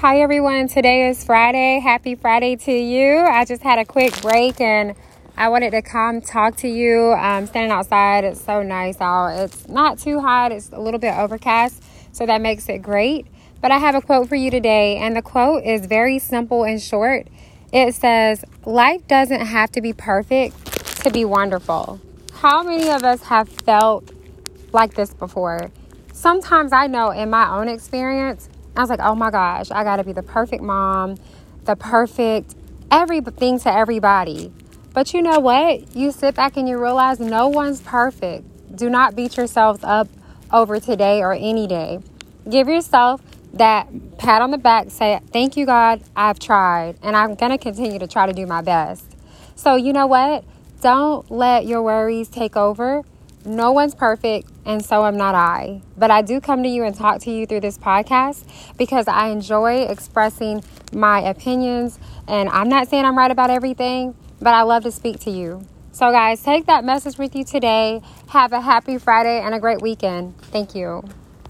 Hi, everyone. Today is Friday. Happy Friday to you. I just had a quick break and I wanted to come talk to you. I'm standing outside. It's so nice out. It's not too hot, it's a little bit overcast, so that makes it great. But I have a quote for you today, and the quote is very simple and short. It says, Life doesn't have to be perfect to be wonderful. How many of us have felt like this before? Sometimes I know in my own experience, I was like, oh my gosh, I gotta be the perfect mom, the perfect everything to everybody. But you know what? You sit back and you realize no one's perfect. Do not beat yourselves up over today or any day. Give yourself that pat on the back, say, Thank you, God, I've tried, and I'm gonna continue to try to do my best. So, you know what? Don't let your worries take over. No one's perfect, and so am not I. But I do come to you and talk to you through this podcast because I enjoy expressing my opinions. And I'm not saying I'm right about everything, but I love to speak to you. So, guys, take that message with you today. Have a happy Friday and a great weekend. Thank you.